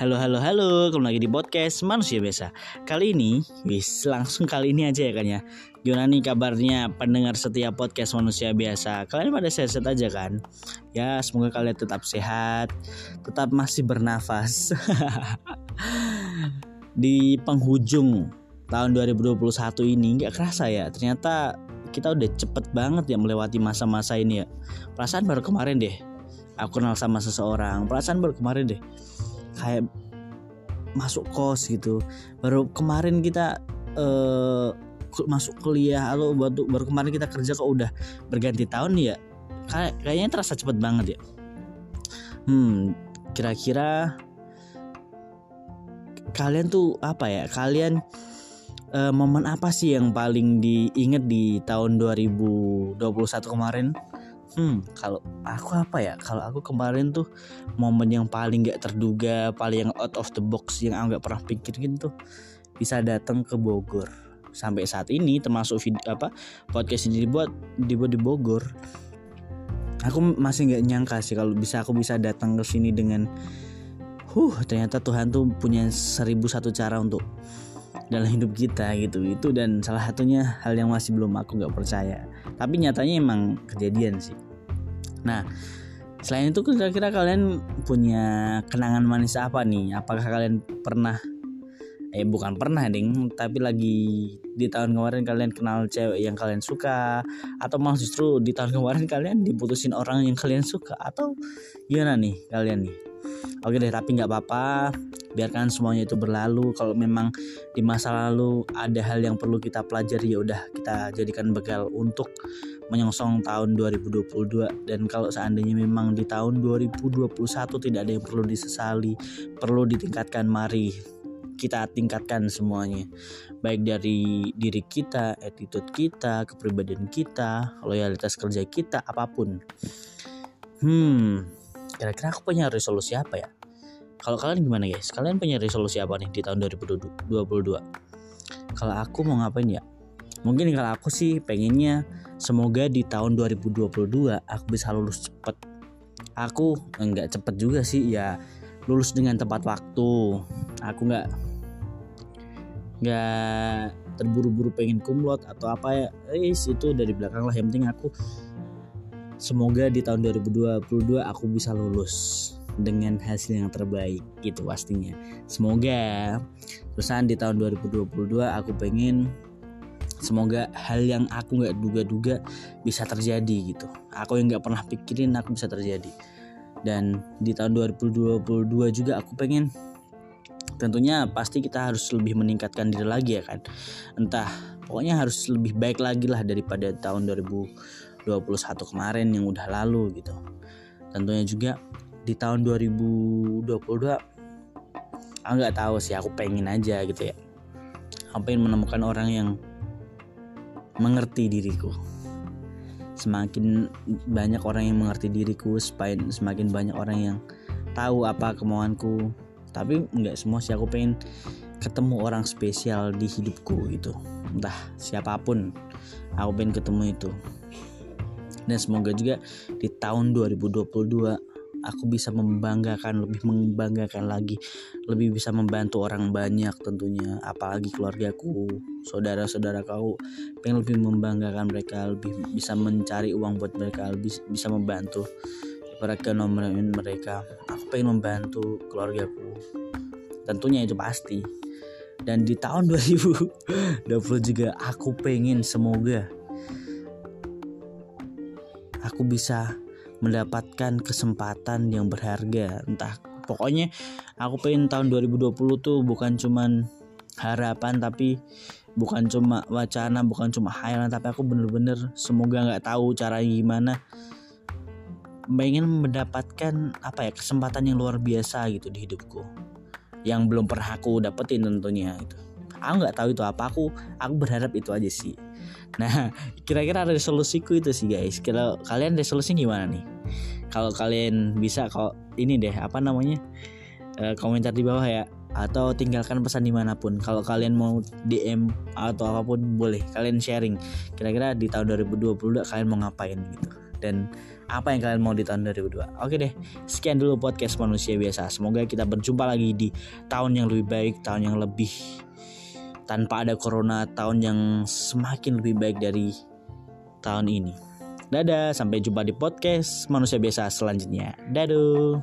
Halo halo halo, kembali lagi di podcast Manusia Biasa. Kali ini, wis langsung kali ini aja ya kan ya. Gimana nih kabarnya pendengar setiap podcast Manusia Biasa? Kalian pada sehat-sehat aja kan? Ya, semoga kalian tetap sehat, tetap masih bernafas. di penghujung tahun 2021 ini nggak kerasa ya, ternyata kita udah cepet banget ya melewati masa-masa ini ya. Perasaan baru kemarin deh, aku kenal sama seseorang. Perasaan baru kemarin deh kayak masuk kos gitu. Baru kemarin kita uh, masuk kuliah lalu baru, baru kemarin kita kerja kok udah berganti tahun ya kayak kayaknya terasa cepet banget ya. Hmm kira-kira kalian tuh apa ya kalian uh, momen apa sih yang paling diinget di tahun 2021 kemarin Hmm, kalau aku apa ya? Kalau aku kemarin tuh momen yang paling gak terduga, paling yang out of the box yang aku gak pernah pikirin tuh bisa datang ke Bogor. Sampai saat ini termasuk video apa podcast ini dibuat dibuat di Bogor. Aku masih nggak nyangka sih kalau bisa aku bisa datang ke sini dengan huh ternyata Tuhan tuh punya seribu satu cara untuk dalam hidup kita gitu. Itu dan salah satunya hal yang masih belum aku nggak percaya. Tapi nyatanya emang kejadian sih. Nah selain itu kira-kira kalian punya kenangan manis apa nih? Apakah kalian pernah eh bukan pernah ding tapi lagi di tahun kemarin kalian kenal cewek yang kalian suka? Atau malah justru di tahun kemarin kalian diputusin orang yang kalian suka? Atau gimana nih kalian nih oke deh tapi nggak apa-apa. Biarkan semuanya itu berlalu. Kalau memang di masa lalu ada hal yang perlu kita pelajari ya udah kita jadikan bekal untuk menyongsong tahun 2022 dan kalau seandainya memang di tahun 2021 tidak ada yang perlu disesali perlu ditingkatkan mari kita tingkatkan semuanya. Baik dari diri kita, attitude kita, kepribadian kita, loyalitas kerja kita, apa pun. Hmm, kira-kira aku punya resolusi apa ya? Kalau kalian gimana guys? Kalian punya resolusi apa nih di tahun 2022? Kalau aku mau ngapain ya? Mungkin kalau aku sih pengennya semoga di tahun 2022 aku bisa lulus cepet. Aku enggak cepet juga sih ya lulus dengan tepat waktu. Aku nggak nggak terburu-buru pengen kumlot atau apa ya. Eh itu dari belakang lah. Yang penting aku semoga di tahun 2022 aku bisa lulus dengan hasil yang terbaik gitu pastinya. Semoga. Perusahaan di tahun 2022 aku pengen semoga hal yang aku nggak duga-duga bisa terjadi gitu. Aku yang nggak pernah pikirin aku bisa terjadi. Dan di tahun 2022 juga aku pengen tentunya pasti kita harus lebih meningkatkan diri lagi ya kan. Entah pokoknya harus lebih baik lagi lah daripada tahun 2021 kemarin yang udah lalu gitu. Tentunya juga di tahun 2022 aku nggak tahu sih aku pengen aja gitu ya. Aku pengen menemukan orang yang mengerti diriku. Semakin banyak orang yang mengerti diriku semakin banyak orang yang tahu apa kemauanku. Tapi nggak semua sih aku pengen ketemu orang spesial di hidupku gitu. Entah siapa pun aku pengen ketemu itu dan semoga juga di tahun 2022 aku bisa membanggakan lebih membanggakan lagi. Lebih bisa membantu orang banyak tentunya. Apalagi keluargaku saudara-saudara kau pengen lebih membanggakan mereka lebih bisa mencari uang buat mereka lebih bisa membantu perekonomian mereka. Aku pengen membantu keluargaku tentunya itu pasti. Dan di tahun 2020 juga aku pengen semoga aku bisa mendapatkan kesempatan yang berharga. Entah pokoknya aku pengen tahun 2020 tuh bukan cuman harapan tapi bukan cuma wacana bukan cuma hayalan tapi aku bener-bener semoga nggak tahu cara gimana. Pengen mendapatkan apa ya kesempatan yang luar biasa gitu di hidupku. Yang belum pernah aku dapetin tentunya itu aku nggak tahu itu apa. Aku aku berharap itu aja sih. Nah kira-kira resolusiku itu sih guys. Kalau kalian resolusi gimana nih? Kalau kalian bisa kalau ini deh apa namanya? E, komentar di bawah ya. Atau tinggalkan pesan di mana pun. Kalau kalian mau DM atau apa pun boleh. Kalian sharing. Kira-kira di tahun 2020 kalian mau ngapain gitu. Dan apa yang kalian mau di tahun 2002 oke deh sekian dulu podcast manusia biasa. Semoga kita berjumpa lagi di tahun yang lebih baik tahun yang lebih tanpa ada corona tahun yang semakin lebih baik dari tahun ini. Dadah sampai jumpa di podcast manusia biasa selanjutnya. Dadah